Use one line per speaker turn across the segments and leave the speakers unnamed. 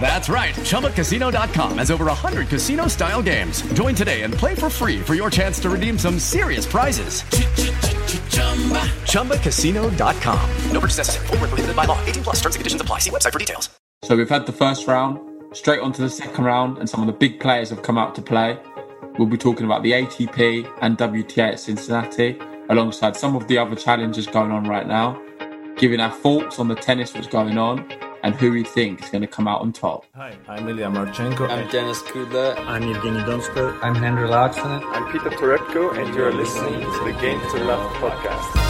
That's right. ChumbaCasino.com has over 100 casino style games. Join today and play for free for your chance to redeem some serious prizes. ChumbaCasino.com.
No purchase necessary. Full prohibited by law. 18 plus terms and conditions apply. See website for details.
So we've had the first round, straight on to the second round, and some of the big players have come out to play. We'll be talking about the ATP and WTA at Cincinnati, alongside some of the other challenges going on right now, giving our thoughts on the tennis that's going on and who we think is going to come out on top.
Hi, I'm Ilya Marchenko.
I'm Denis Kudla.
I'm Evgeny Donskoy.
I'm Henri Laaksonen.
I'm Peter Torebko, and you're listening to the Game to Love podcast.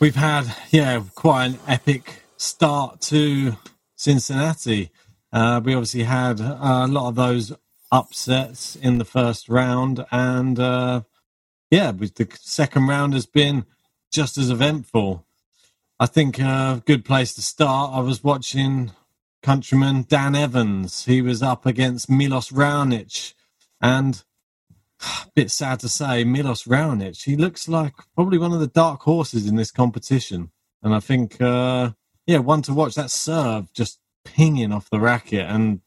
We've had, yeah, quite an epic start to Cincinnati. Uh, we obviously had a lot of those upsets in the first round, and uh, yeah, the second round has been just as eventful. I think a good place to start. I was watching countryman Dan Evans. He was up against Milos Raonic, and a bit sad to say, Milos Raonic. He looks like probably one of the dark horses in this competition, and I think, uh, yeah, one to watch. That serve just pinging off the racket, and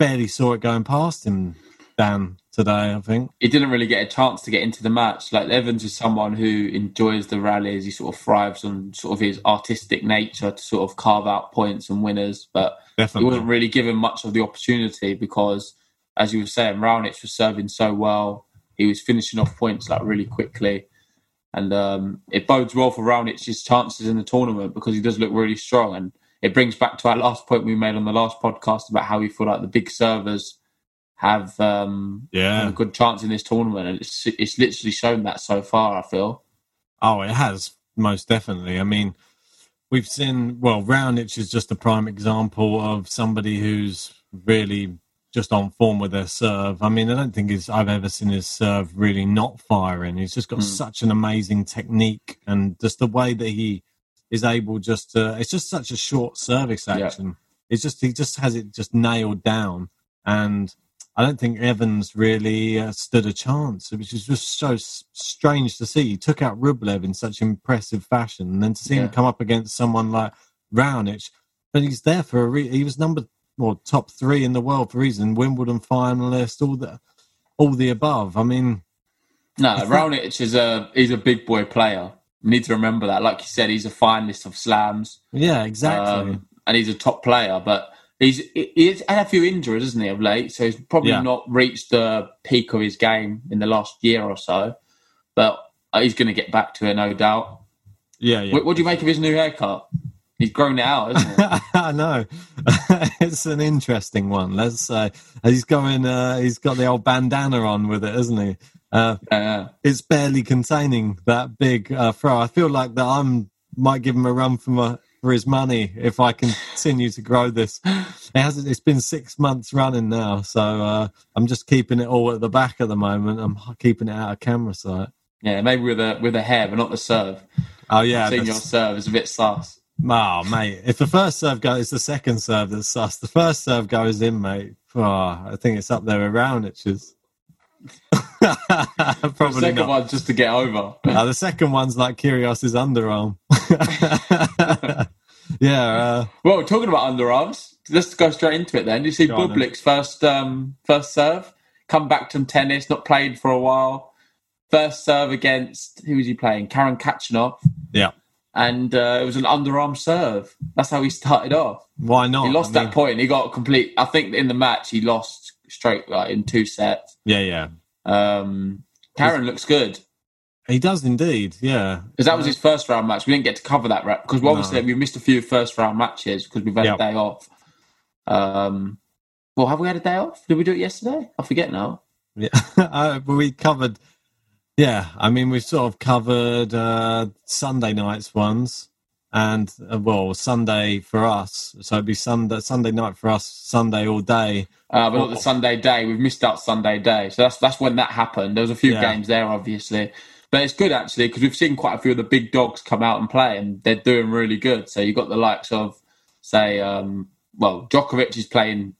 barely saw it going past him. Dan today, I think
he didn't really get a chance to get into the match. Like Evans is someone who enjoys the rallies. He sort of thrives on sort of his artistic nature to sort of carve out points and winners, but Definitely. he wasn't really given much of the opportunity because, as you were saying, Raonic was serving so well. He was finishing off points like really quickly. And um, it bodes well for Raonic's chances in the tournament because he does look really strong. And it brings back to our last point we made on the last podcast about how we feel like the big servers have um,
yeah
a good chance in this tournament, and it's it's literally shown that so far. I feel.
Oh, it has most definitely. I mean, we've seen well, Raonic is just a prime example of somebody who's really just on form with their serve. I mean, I don't think I've ever seen his serve really not firing. He's just got mm. such an amazing technique and just the way that he is able just to. It's just such a short service action. Yeah. It's just he just has it just nailed down, and I don't think Evans really uh, stood a chance, which is just so strange to see. He took out Rublev in such impressive fashion, and then to see yeah. him come up against someone like Raonic, but he's there for a reason. He was number well top three in the world for a reason, Wimbledon finalist, all the all the above. I mean,
no, Raonic is a he's a big boy player. You need to remember that. Like you said, he's a finalist of slams.
Yeah, exactly. Um,
and he's a top player, but he's he's had a few injuries, isn't he, of late? So he's probably yeah. not reached the peak of his game in the last year or so. But he's going to get back to it, no doubt.
Yeah, yeah.
What, what do you make of his new haircut? He's grown it out, isn't
it? I know. it's an interesting one. Let's say he's going. Uh, he's got the old bandana on with it, isn't he? Uh, yeah. It's barely containing that big uh, throw. I feel like that I'm might give him a run for my for his money if I continue to grow this. It hasn't. It's been six months running now, so uh, I'm just keeping it all at the back at the moment. I'm keeping it out of camera sight.
Yeah, maybe with a with a hair, but not the serve.
Oh yeah,
seeing your serve is a bit sus.
Oh, mate, if the first serve goes, it's the second serve that's sus. The first serve goes in, mate. Oh, I think it's up there around itches.
Probably the second not. one's just to get over.
Uh, the second one's like Kyrgios's underarm. yeah. Uh,
well, talking about underarms, let's go straight into it then. You see Bublik's first um, first serve, come back from tennis, not played for a while. First serve against who was he playing? Karen Khachanov.
Yeah.
And uh, it was an underarm serve. That's how he started off.
Why not?
He lost I mean... that point. He got complete. I think in the match he lost straight like in two sets.
Yeah, yeah.
Um, Karen looks good.
He does indeed, yeah.
Because that was his first round match. We didn't get to cover that right? because obviously no. we missed a few first round matches because we've had yep. a day off. Um, well, have we had a day off? Did we do it yesterday? I forget now.
Yeah, uh, we covered. Yeah, I mean we've sort of covered uh, Sunday nights ones, and uh, well Sunday for us. So it'd be Sunday Sunday night for us, Sunday all day.
Uh, but not the Sunday day. We've missed out Sunday day, so that's that's when that happened. There was a few yeah. games there, obviously. But it's good actually because we've seen quite a few of the big dogs come out and play, and they're doing really good. So you've got the likes of, say, um, well, Djokovic is playing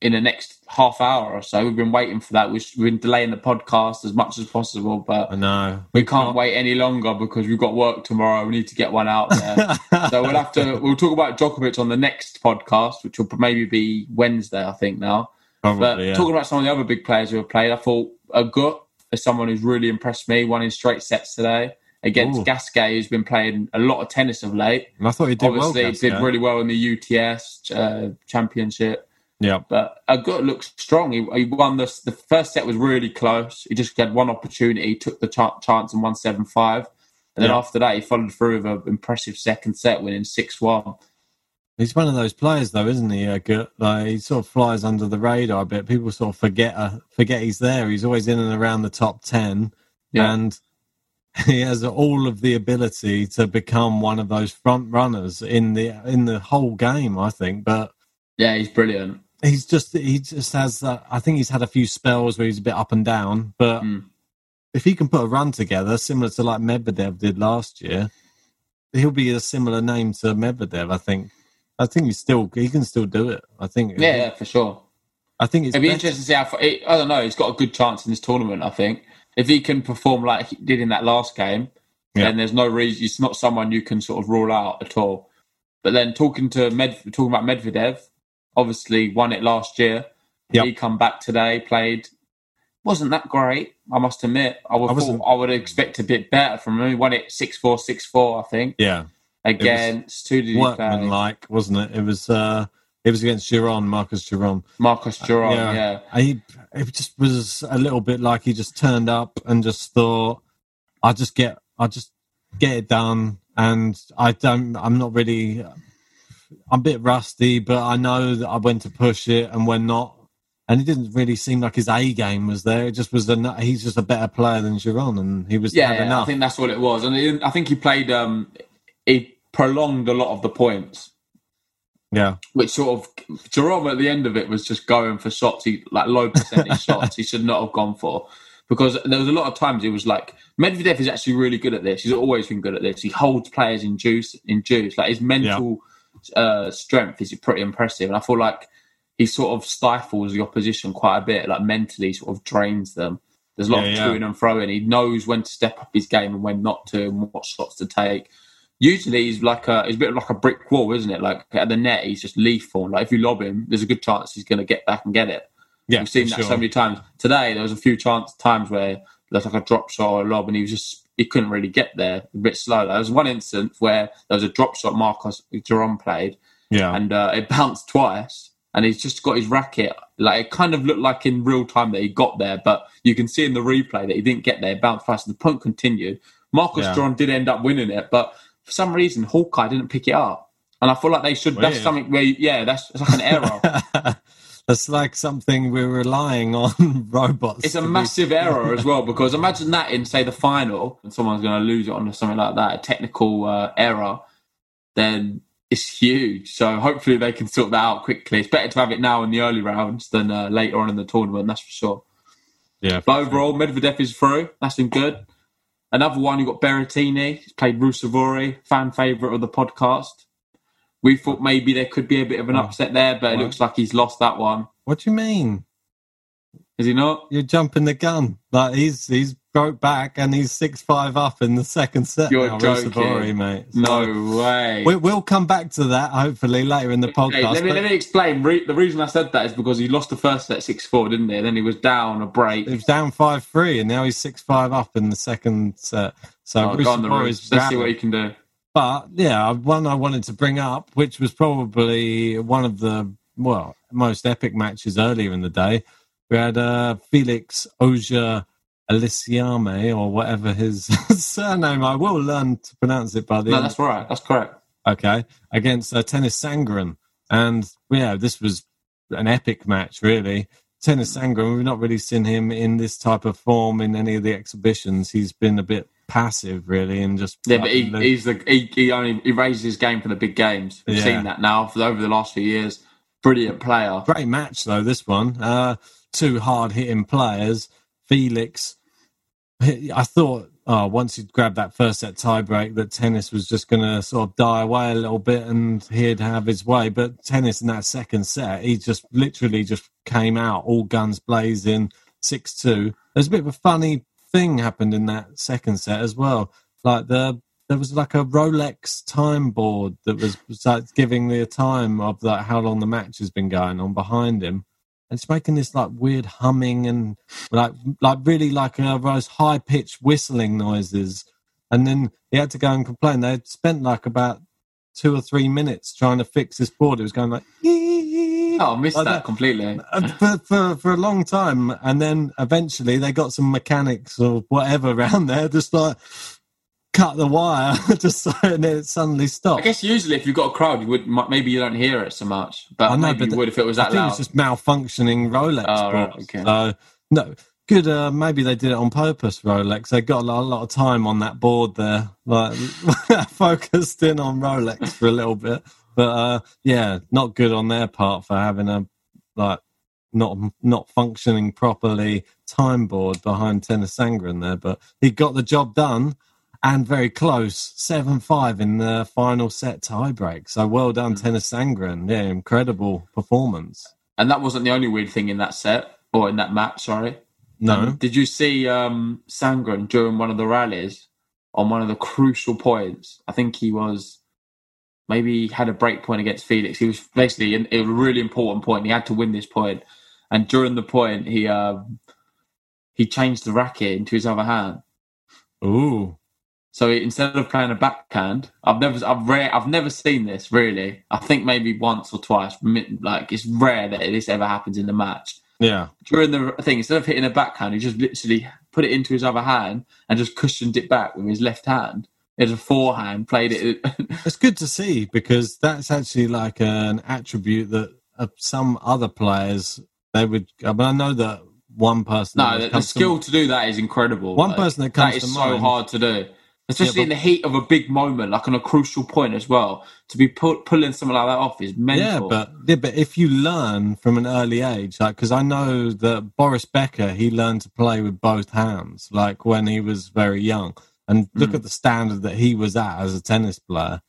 in the next half hour or so. We've been waiting for that. We've been delaying the podcast as much as possible, but
I know
we can't wait any longer because we've got work tomorrow. We need to get one out there. so we'll have to. We'll talk about Djokovic on the next podcast, which will maybe be Wednesday, I think. Now, Probably, but yeah. talking about some of the other big players who have played, I thought Agut is someone who's really impressed me, won in straight sets today against Ooh. Gasquet, who's been playing a lot of tennis of late.
And I thought he did
Obviously,
well.
Obviously, did really well in the UTS uh, championship.
Yeah,
but Agut looks strong. He, he won the the first set was really close. He just had one opportunity, he took the ch- chance and won seven five, and then after that he followed through with an impressive second set, winning six one.
He's one of those players, though, isn't he? Agut? Like he sort of flies under the radar a bit. People sort of forget uh, forget he's there. He's always in and around the top ten, yeah. and he has all of the ability to become one of those front runners in the in the whole game. I think, but
yeah, he's brilliant.
He's just he just has. Uh, I think he's had a few spells where he's a bit up and down, but mm. if he can put a run together, similar to like Medvedev did last year, he'll be a similar name to Medvedev. I think. I think he's still he can still do it. I think.
Yeah, yeah for sure.
I think it's
it'd be interesting to see how. far, I don't know. He's got a good chance in this tournament. I think if he can perform like he did in that last game, yeah. then there's no reason. It's not someone you can sort of rule out at all. But then talking to Med, talking about Medvedev, obviously won it last year. Yep. He come back today, played. Wasn't that great? I must admit. I would I, I would expect a bit better from him. He won it six four six four. I think.
Yeah
against who did he
like, wasn't it? It was uh it was against Giron, Marcos Giron.
Marcos Giron, uh, yeah. yeah.
He it just was a little bit like he just turned up and just thought, I just get I just get it done and I don't I'm not really I'm a bit rusty, but I know that I went to push it and when not and it didn't really seem like his A game was there. It just was a, he's just a better player than Giron, and he was
yeah, yeah I think that's what it was. And I think he played um, he prolonged a lot of the points.
Yeah,
which sort of Jerome at the end of it was just going for shots, he like low percentage shots he should not have gone for because there was a lot of times it was like Medvedev is actually really good at this. He's always been good at this. He holds players in juice in juice. Like his mental yeah. Uh, strength is pretty impressive, and I feel like he sort of stifles the opposition quite a bit. Like mentally, sort of drains them. There's a lot yeah, of yeah. and throwing. He knows when to step up his game and when not to, and what shots to take usually he's like a he's a bit like a brick wall, isn't it? Like at the net, he's just lethal. Like if you lob him, there's a good chance he's going to get back and get it. Yeah, we've seen that sure. so many times. Today there was a few chance times where there's like a drop shot or a lob, and he was just he couldn't really get there, a bit slow. There was one instance where there was a drop shot Marcos Giron played,
yeah,
and uh, it bounced twice, and he's just got his racket. Like it kind of looked like in real time that he got there, but you can see in the replay that he didn't get there. It bounced fast, and the point continued. Marcos yeah. Did end up winning it, but for some reason Hawkeye didn't pick it up, and I feel like they should. Weird. That's something where yeah, that's, that's like an error.
that's like something we're relying on robots.
It's a massive error as well because imagine that in say the final and someone's going to lose it on something like that, a technical uh, error, then it's huge. So hopefully they can sort that out quickly. It's better to have it now in the early rounds than uh, later on in the tournament. That's for sure.
Yeah.
But overall, Medvedev is through. That's been good. Another one, you got Berrettini. He's played Ruusuvuori, fan favourite of the podcast. We thought maybe there could be a bit of an oh. upset there, but it looks like he's lost that one.
What do you mean?
Is he not?
You're jumping the gun. Like he's he's broke back and he's six five up in the second set.
You're
now,
joking,
mate. So
no way.
we, we'll come back to that hopefully later in the podcast.
Hey, let, me, let me explain. Re- the reason I said that is because he lost the first set six four, didn't he? Then he was down a break.
He was down five three, and now he's six five up in the second set. So
Oh, go on the
Ruusuvuori's
roofs. Let's see what he can do.
But yeah, one I wanted to bring up, which was probably one of the well most epic matches earlier in the day. We had uh, Felix Oja Aliciame or whatever his surname. I will learn to pronounce it by the
No,
end.
that's right. That's correct.
Okay, against uh, Tennys Sandgren, and yeah, this was an epic match, really. Tennys Sandgren, we've not really seen him in this type of form in any of the exhibitions. He's been a bit passive, really, and just
Yeah, but he,
and
he's the he, he only he raises his game for the big games. We've
Yeah.
seen that now for over the last few years. Brilliant player.
Great match though, this one. Uh, two hard hitting players. Felix, I thought oh, once he'd grabbed that first set tiebreak, that Tennys was just going to sort of die away a little bit and he'd have his way. But Tennys in that second set, he just literally just came out all guns blazing, six two. There's a bit of a funny thing happened in that second set as well. Like the there was like a Rolex time board that was, was like giving the time of like how long the match has been going on behind him. And it's making this like weird humming and like like really like uh, those high pitched whistling noises. And then he had to go and complain. They had spent like about two or three minutes trying to fix this board. It was going like
Oh, I missed
Like
that,
that.
completely.
for, for for a long time, and then eventually they got some mechanics or whatever around there, just like cut the wire, just so and then it suddenly stopped.
I guess usually if you've got a crowd, you would maybe you don't hear it so much, but
I know,
maybe
but
you would if it was
I
that
think
loud.
it's just malfunctioning Rolex.
Oh, right, okay.
So no, good. Uh, maybe they did it on purpose. Rolex. They got a lot, a lot of time on that board there, like focused in on Rolex for a little bit. But uh, yeah, not good on their part for having a like not not functioning properly time board behind Tennys Sandgren there. But he got the job done. And very close, seven five in the final set tiebreak. So well done,
Hmm.
Tennys Sandgren. Yeah, incredible performance.
and that wasn't the only weird thing in that set or in that match. Sorry.
No.
Um, did you see um, Sandgren during one of the rallies on one of the crucial points? I think he was maybe he had a break point against Felix. He was basically in, it was a really important point. He had to win this point, and during the point, he um, he changed the racket into his other hand.
Ooh.
So instead of playing a backhand, I've never, I've rare, I've never seen this really. I think maybe once or twice. Like it's rare that this ever happens in the match.
Yeah.
During the thing, instead of hitting a backhand, he just literally put it into his other hand and just cushioned it back with his left hand. It's a forehand, played it.
It's good to see because that's actually like an attribute that uh, some other players they would. I mean, I know that one person.
no, the, the
comes to-
skill to do that is incredible.
One
Like,
person that comes
that
to
is so
mind-
hard to do, especially
Yeah,
in the heat of a big moment, like on a crucial point as well. To be pu- pulling something like that off is mental.
Yeah, but yeah, but if you learn from an early age, like because I know that Boris Becker, he learned to play with both hands, like when he was very young, and look
Mm.
at the standard that he was at as a tennis player.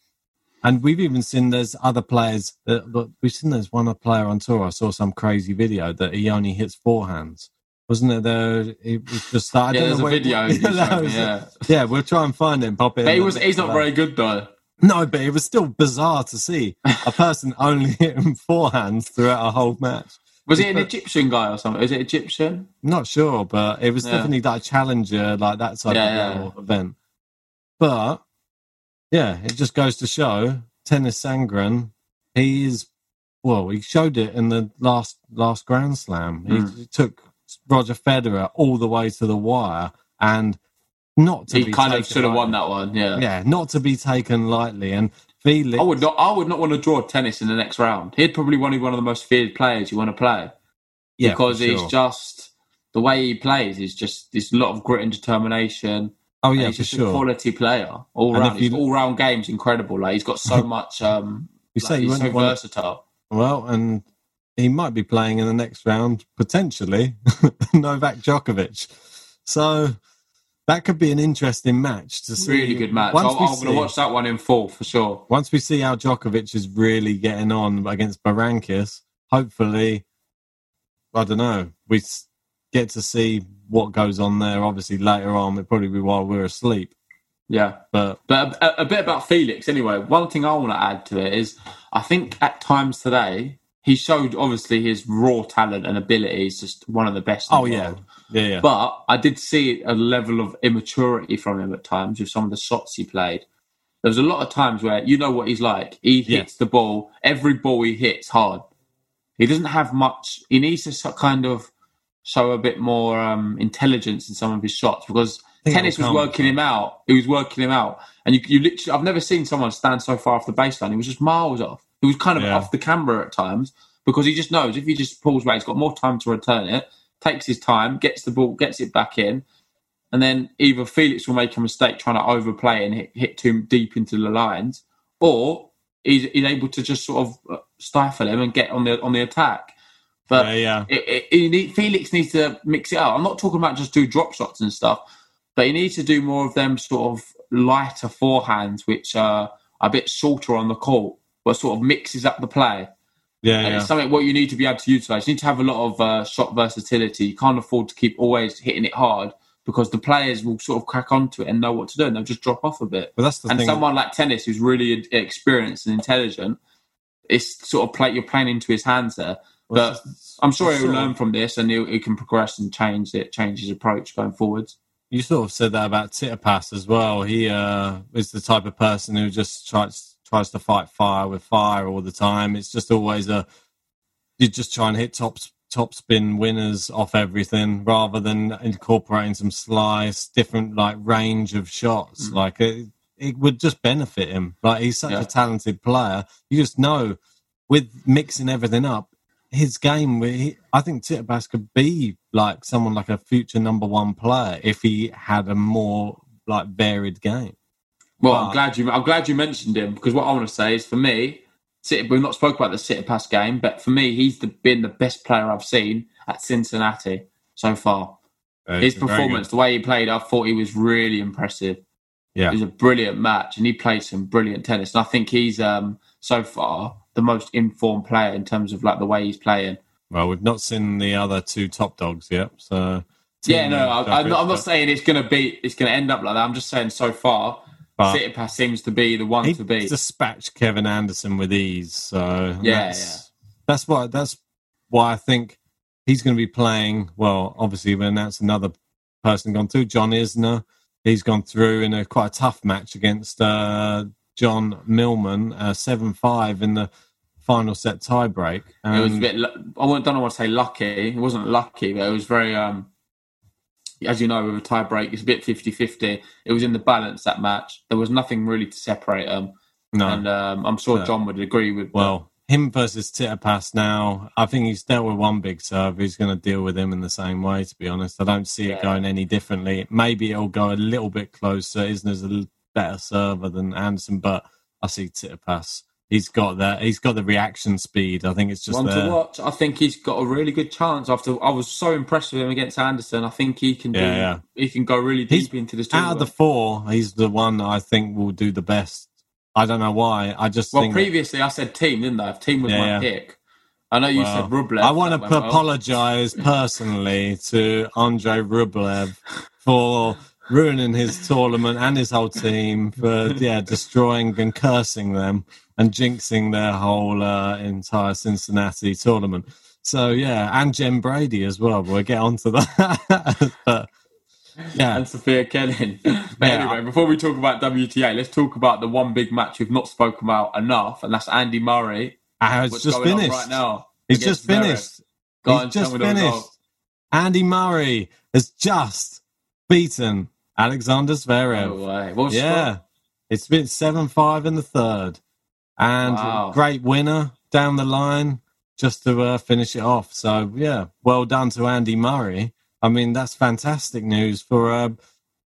And we've even seen there's other players that look, we've seen there's one player on tour. I saw some crazy video that he only hits forehands. Wasn't it there? It was just I
Yeah, there's a video
that was
yeah.
yeah, we'll try and find it and pop it.
But he was, he's not very good though.
No, but it was still bizarre to see a person only hitting forehands throughout a whole match.
Was it an Egyptian guy or something? Is it Egyptian?
Not sure, but it was
Yeah.
definitely that challenger, like that type
Yeah,
of
yeah.
event. But yeah, it just goes to show Tennys Sandgren, he is well, he showed it in the last last Grand Slam. He,
Mm.
he took Roger Federer all the way to the wire and not to
He
be
kind of should have won that one. Yeah.
Yeah, not to be taken lightly. And Felix
I would not. I would not want to draw Tennys in the next round. He'd probably want to be one of the most feared players you want to play
yeah,
because
for
he's
sure.
just the way he plays is just there's a lot of grit and determination.
Oh yeah,
he's
for
just
sure.
a quality player all
And
round.
if
His
you-
all round game's incredible. Like he's got so much. Um,
You
like,
say
he's so versatile.
Well, and he might be playing in the next round potentially Novak Djokovic. So that could be an interesting match to see.
Really good match. Once I'm going to watch that one in full for sure.
Once we see how Djokovic is really getting on against Berankis, hopefully, I don't know, we get to see what goes on there. Obviously, later on, it probably be while we're asleep.
Yeah,
but
but a, a, bit about Felix anyway. One thing I want to add to it is I think at times today he showed obviously his raw talent and ability is just one of the best.
oh yeah. Yeah, yeah.
But I did see a level of immaturity from him at times with some of the shots he played. There was a lot of times where you know what he's like. He hits the ball. Every ball he hits hard. He doesn't have much. He needs to kind of show a bit more um, intelligence in some of his shots because Tennys was working him out. He was working him out, and you, you literally. I've never seen someone stand so far off the baseline. He was just miles off. He was kind of yeah. off the camera at times because he just knows if he just pulls away, he's got more time to return it, takes his time, gets the ball, gets it back in, and then either Felix will make a mistake trying to overplay and hit, hit too deep into the lines, or he's, he's able to just sort of uh, stifle him and get on the on the attack. But yeah, yeah. It, it, need, Felix needs to mix it up. I'm not talking about just do drop shots and stuff, but he needs to do more of them sort of lighter forehands, which are a bit shorter on the court but sort of mixes up the play.
Yeah, and
yeah. it's something what you need to be able to utilize. You need to have a lot of uh, shot versatility. You can't afford to keep always hitting it hard because the players will sort of crack onto it and know what to do, and they'll just drop off a bit.
But that's the
and
thing.
someone like Tennys who's really experienced and intelligent, it's sort of play you're playing into his hands there. But I'm sure he'll learn from this, and he, he can progress and change it, change his approach going forwards.
You sort of said that about Tsitsipas as well. He uh, is the type of person who just tries tries to fight fire with fire all the time. It's just always a you just try and hit top top spin winners off everything rather than incorporating some slice, different like range of shots. Mm. Like it, it would just benefit him. Like he's such yeah. a talented player. You just know with mixing everything up, his game. He, I think Tsitsipas could be like someone like a future number one player if he had a more like varied game.
Well, I'm glad you. I'm glad you mentioned him because what I want to say is for me, City, we've not spoke about the Tsitsipas game, but for me, he's the, been the best player I've seen at Cincinnati so far. His performance, the way he played, I thought he was really impressive.
Yeah,
it was a brilliant match, and he played some brilliant tennis. And I think he's um, so far the most informed player in terms of like the way he's playing.
Well, we've not seen the other two top dogs yet, so
yeah, no, I, am not, not saying it's going to be it's going to end up like that. I'm just saying so far but seems to be the one
he
to be.
dispatched Kevin Anderson with ease. So
yeah,
that's, yeah. that's why that's why I think he's going to be playing. Well, obviously we announced another person gone through, John Isner. He's gone through in a quite a tough match against uh, John Millman, uh, seven uh, five in the final set tiebreak.
it was a bit. I don't know what to say. Lucky. It wasn't lucky, but it was very. um as you know, with a tie break, it's a bit 50 50. It was in the balance that match. There was nothing really to separate them. No. And um, I'm sure John would agree with
Well, him versus Tsitsipas now, I think he's dealt with one big serve. He's going to deal with him in the same way, to be honest. I don't see it going any differently. Maybe it'll go a little bit closer. Isner's a better server than Anderson, but I see Tsitsipas he's got that. He's got the reaction speed. I think it's just
one
there.
to watch. I think he's got a really good chance. After I was so impressed with him against Anderson, I think he can do. Yeah, yeah. He can go really deep he's, into this.
Tournament. Out of the four, he's the one I think will do the best. I don't know why. I just
well previously that... I said Thiem, didn't I? If Thiem was yeah, my pick. I know you well, said Rublev.
I want to apologise personally to Andre Rublev for ruining his tournament and his whole team for yeah destroying and cursing them and jinxing their whole uh, entire Cincinnati tournament. So yeah, and Jen Brady as well. We'll get onto that. but,
yeah, and Sofia Kenin. but yeah. anyway, before we talk about WTA, let's talk about the one big match we've not spoken about enough, and that's Andy Murray.
Uh, it's just finished right now. He's just finished. He's just finished. Andy Murray has just beaten Alexander Zverev.
No
yeah. It's been 7 5 in the third. And wow. great winner down the line just to uh, finish it off. So, yeah, well done to Andy Murray. I mean, that's fantastic news for, uh,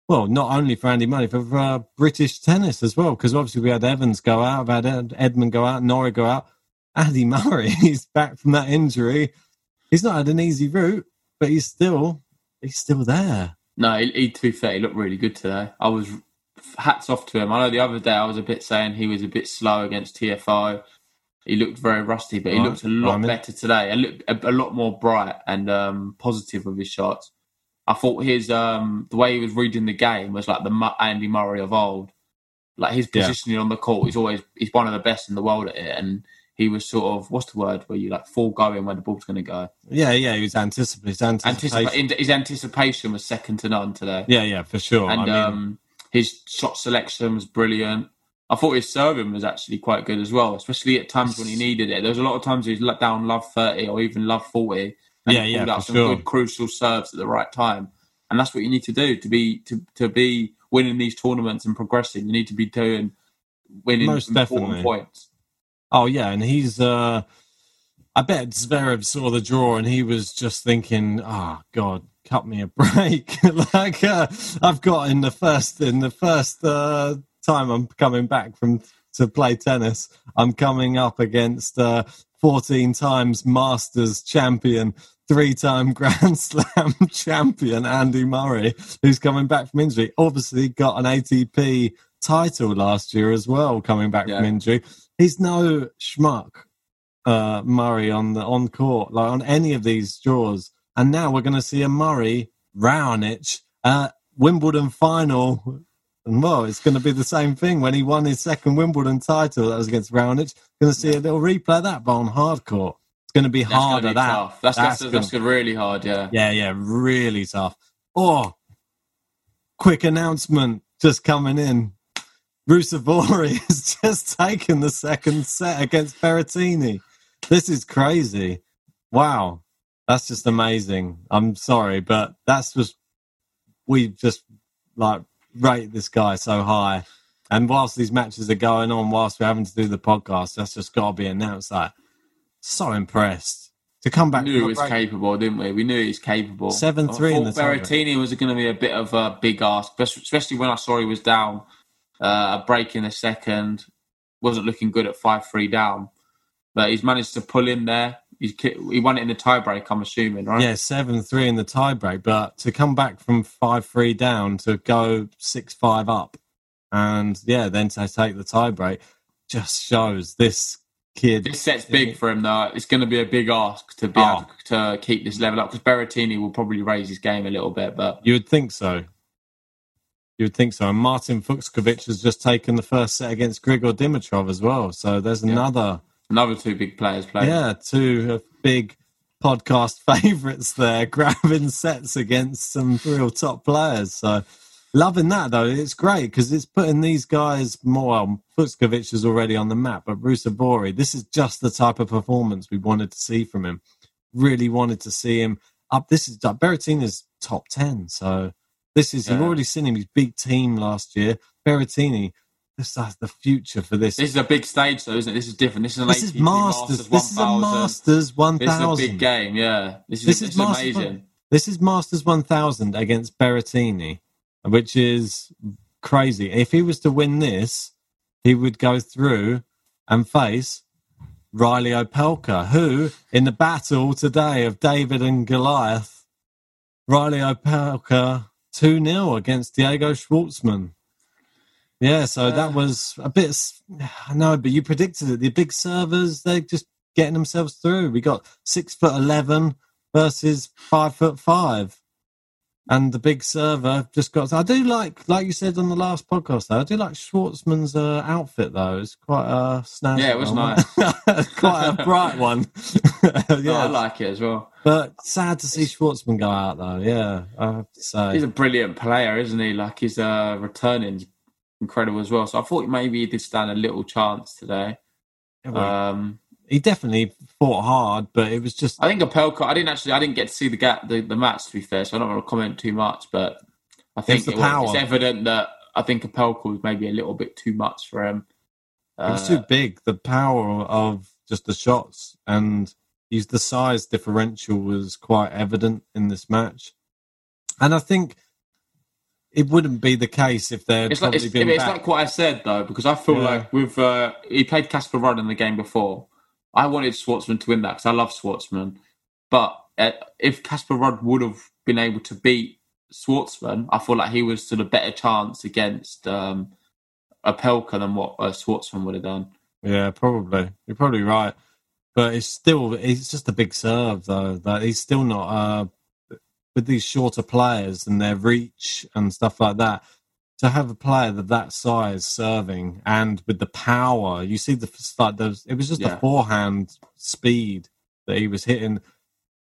well, not only for Andy Murray, for uh, British tennis as well. Because obviously we had Evans go out, we had Edmund go out, Norrie go out. Andy Murray, he's back from that injury. He's not had an easy route, but he's still, he's still there
No, he, he, to be fair, he looked really good today. I was hats off to him. I know the other day I was a bit saying he was a bit slow against Tiafoe. He looked very rusty, but he right. looked a lot right. better today. A, a, a, lot more bright and um, positive with his shots. I thought his um, the way he was reading the game was like the Andy Murray of old. Like his positioning yeah. on the court, he's always he's one of the best in the world at it, and he was sort of what's the word where you like foregoing where the ball's going to go.
Yeah, yeah, he was anticipating. His anticipation.
his anticipation was second to none today.
Yeah, yeah, for sure.
And I mean... um, his shot selection was brilliant. I thought his serving was actually quite good as well, especially at times when he needed it. There was a lot of times he was let down love thirty or even love forty.
And yeah, yeah,
for
some sure.
good crucial serves at the right time, and that's what you need to do to be to to be winning these tournaments and progressing. You need to be doing winning Most important definitely. points.
Oh yeah, and he's. uh I bet Zverev saw the draw and he was just thinking, "Oh God, cut me a break!" like uh, I've got in the first in the first uh, time I'm coming back from to play tennis. I'm coming up against uh, 14 times Masters champion, three time Grand Slam champion Andy Murray, who's coming back from injury. Obviously, got an ATP title last year as well, coming back yeah. from injury. He's no schmuck, uh, Murray on the on court, like on any of these draws. And now we're going to see a Murray Raonic at Wimbledon final. And well, it's going to be the same thing when he won his second Wimbledon title. That was against Raonic. Going to see a little replay of that, but on hard court. It's going to be
that's
harder. Be
that tough. that's that's, that's, that's really hard. Yeah,
yeah, yeah, really tough. Oh, quick announcement just coming in. Ruusuvuori has just taken the second set against Berrettini. This is crazy. Wow. That's just amazing. I'm sorry, but that's just we just like rate this guy so high. And whilst these matches are going on, whilst we're having to do the podcast, that's just got to be announced. Like, so impressed to come back.
We knew he was break. capable, didn't we? We knew he was capable.
Seven three in the
Berrettini was going to be a bit of a big ask, especially when I saw he was down uh, a break in the second. Wasn't looking good at 5 3 down. But he's managed to pull in there. He won it in the tiebreak, I'm assuming, right?
Yeah, 7 3 in the tiebreak. But to come back from 5 3 down to go 6 5 up and, yeah, then to take the tiebreak just shows this kid.
This set's big for him, though. It's going to be a big ask to be oh. able to keep this level up because Berrettini will probably raise his game a little bit. But
you would think so. You would think so. And Martin Fucsovics has just taken the first set against Grigor Dimitrov as well. So there's yeah. another
another two big players playing.
Yeah, two big podcast favourites there, grabbing sets against some real top players. So loving that though. It's great because it's putting these guys more. Well, Fucsovics is already on the map, but Ruusuvuori, this is just the type of performance we wanted to see from him. Really wanted to see him up. This is Berrettini's top ten, so this is, yeah. you've already seen him. He's big team last year. Berrettini, this is the future for this.
This is a big stage, though, isn't it? This is different. This is an
this is Masters. Masters this is a Masters 1000. This is a
big game, yeah. This is, this is Masters, amazing.
This is Masters 1000 against Berrettini, which is crazy. If he was to win this, he would go through and face Reilly Opelka, who, in the battle today of David and Goliath, Reilly Opelka 2 0 against Diego Schwartzman. Yeah, so uh, that was a bit. I know, but you predicted it. The big servers, they're just getting themselves through. We got six foot 11 versus five foot five. And the big server just got. I do like, like you said on the last podcast, though. I do like Schwartzman's uh, outfit, though. It's quite a snazzy.
Yeah, it was nice.
quite a bright one.
yeah, I like it as well.
But sad to see Schwartzman go out, though. Yeah, I have to say
he's a brilliant player, isn't he? Like his uh, returning incredible as well. So I thought maybe he did stand a little chance today. Um,
he definitely fought hard, but it was just.
I think Opelka. I didn't actually. I didn't get to see the gap, the, the match to be fair, so I don't want to comment too much. But I think it was, it's evident that I think Opelka was maybe a little bit too much for him.
Uh, it was too big. The power of just the shots and he's the size differential was quite evident in this match, and I think it wouldn't be the case if they're.
it's like,
it's,
it's like what I said though, because I feel yeah. like with uh, he played Casper Ruud in the game before. I wanted Schwartzman to win that because I love Schwartzman, but uh, if Casper Ruud would have been able to beat Schwartzman, I feel like he was stood a better chance against um, Opelka than what uh, Schwartzman would have done.
Yeah, probably. You're probably right. But it's still, it's just a big serve, though. That he's still not, uh, with these shorter players and their reach and stuff like that. To have a player of that size serving and with the power, you see the like those. It was just yeah. the forehand speed that he was hitting.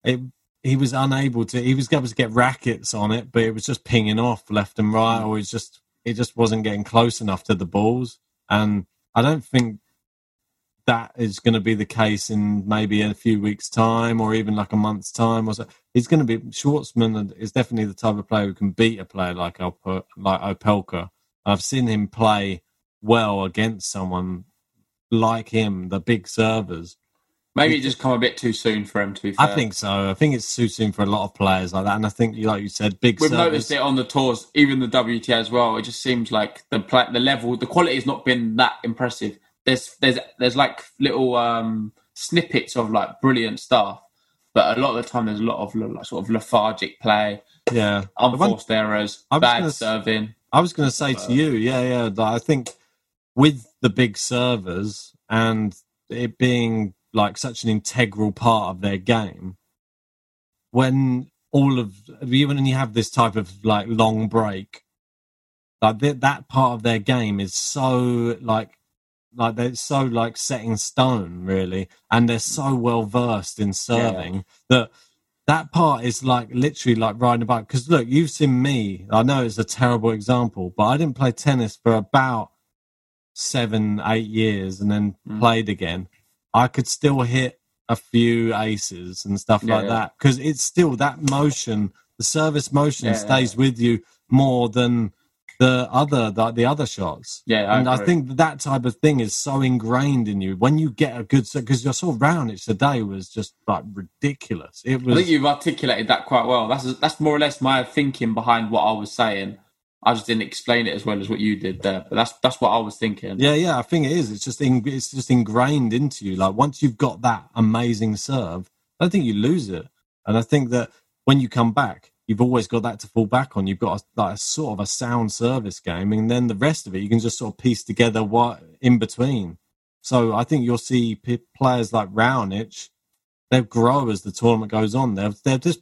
It he was unable to. He was able to get rackets on it, but it was just pinging off left and right, or he's just it just wasn't getting close enough to the balls. And I don't think that is going to be the case in maybe a few weeks' time or even like a month's time or so. He's going to be Schwartzman is definitely the type of player who can beat a player like Op- like Opelka. I've seen him play well against someone like him, the big servers.
Maybe it just come a bit too soon for him to be fair.
I think so. I think it's too soon for a lot of players like that. And I think, like you said, big.
We've
servers...
noticed it on the tours, even the WTA as well. It just seems like the the level, the quality has not been that impressive there's there's there's like little um, snippets of like brilliant stuff, but a lot of the time there's a lot of like, sort of lethargic play.
Yeah,
unforced one, errors, bad gonna, serving.
I was going to say to you, yeah, yeah. that I think with the big servers and it being like such an integral part of their game, when all of even when you have this type of like long break, like that, that part of their game is so like like they're so like set in stone really and they're so well versed in serving yeah. that that part is like literally like riding a bike because look you've seen me i know it's a terrible example but i didn't play tennis for about seven eight years and then mm. played again i could still hit a few aces and stuff yeah, like yeah. that because it's still that motion the service motion stays with you more than the other the, the other shots.
Yeah, I
and agree. I think that type of thing is so ingrained in you. When you get a good because I saw Raonic today was just like ridiculous. It was.
I think you've articulated that quite well. That's that's more or less my thinking behind what I was saying. I just didn't explain it as well as what you did there, but that's that's what I was thinking.
Yeah, yeah, I think it is. It's just in, it's just ingrained into you. Like once you've got that amazing serve, I don't think you lose it. And I think that when you come back, you've always got that to fall back on. You've got a, like a sort of a sound service game, and then the rest of it you can just sort of piece together what in between. So I think you'll see p- players like Raonic, they'll grow as the tournament goes on. They're they're just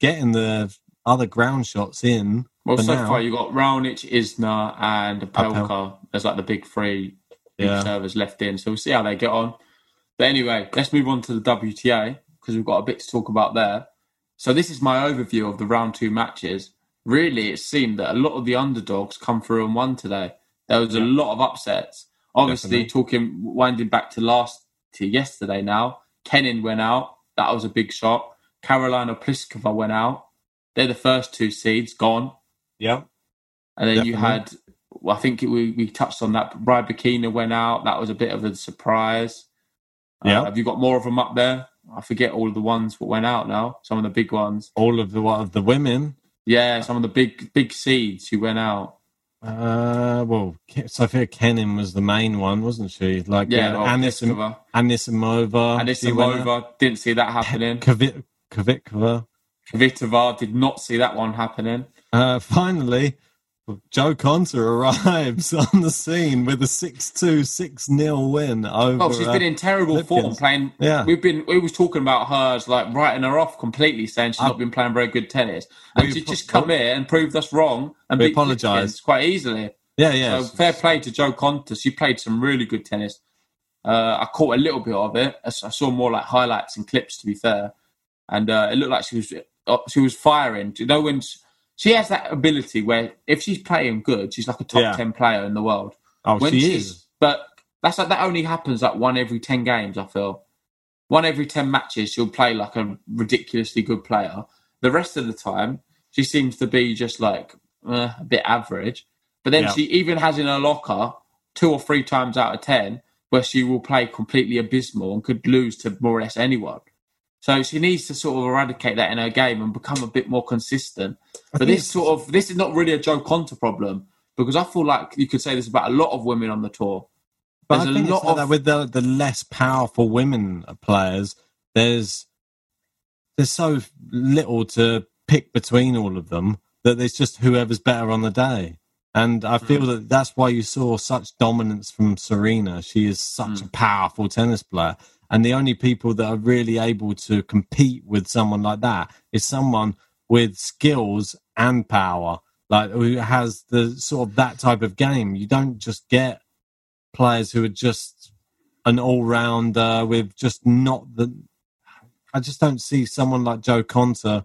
getting the other ground shots in.
Well, so now. far you've got Raonic, Isner, and Opelka as like the big three big yeah. servers left in. So we'll see how they get on. But anyway, let's move on to the WTA because we've got a bit to talk about there. So this is my overview of the round two matches. Really, it seemed that a lot of the underdogs come through and won today. There was a lot of upsets. Obviously, Definitely. talking winding back to last to yesterday now, Kenin went out. That was a big shot. Karolina Pliskova went out. They're the first two seeds gone.
Yeah.
And then Definitely. you had, well, I think it, we, we touched on that. Rybakina went out. That was a bit of a surprise. Yeah. Uh, have you got more of them up there? I forget all of the ones that went out now. Some of the big ones.
All of the what of the women.
Yeah, some of the big big seeds who went out.
Uh, well, Sofia Kenin was the main one, wasn't she? Like
yeah,
uh, Anisimova. Anisimova.
Anisimova didn't see that happening.
Kvit- Kvitova.
Kvitova did not see that one happening.
Uh, finally, Jo Konta arrives on the scene with a 6-2, 6-0 win over.
Oh, she's been in terrible Flipkens. form playing.
Yeah,
we've been. We was talking about her as like writing her off completely, saying she's not been playing very good tennis, and she's just come here and proved us wrong and we apologise quite easily.
Yeah, yeah.
So fair play to Jo Konta. She played some really good tennis. Uh, I caught a little bit of it. I saw more like highlights and clips, to be fair, and uh, it looked like she was uh, she was firing. Do you know when? She, she has that ability where if she's playing good, she's like a top yeah. ten player in the world.
Oh, when she is.
But that's like that only happens like one every ten games. I feel one every ten matches she'll play like a ridiculously good player. The rest of the time, she seems to be just like uh, a bit average. But then yeah. she even has in her locker two or three times out of ten where she will play completely abysmal and could lose to more or less anyone. So she needs to sort of eradicate that in her game and become a bit more consistent. But this sort of this is not really a Jo Konta problem because I feel like you could say this about a lot of women on the tour.
But there's I think a lot like of with the the less powerful women players. There's there's so little to pick between all of them that it's just whoever's better on the day. And I feel mm. that that's why you saw such dominance from Serena. She is such mm. a powerful tennis player. And the only people that are really able to compete with someone like that is someone with skills and power, like who has the sort of that type of game. You don't just get players who are just an all rounder with just not the. I just don't see someone like Jo Konta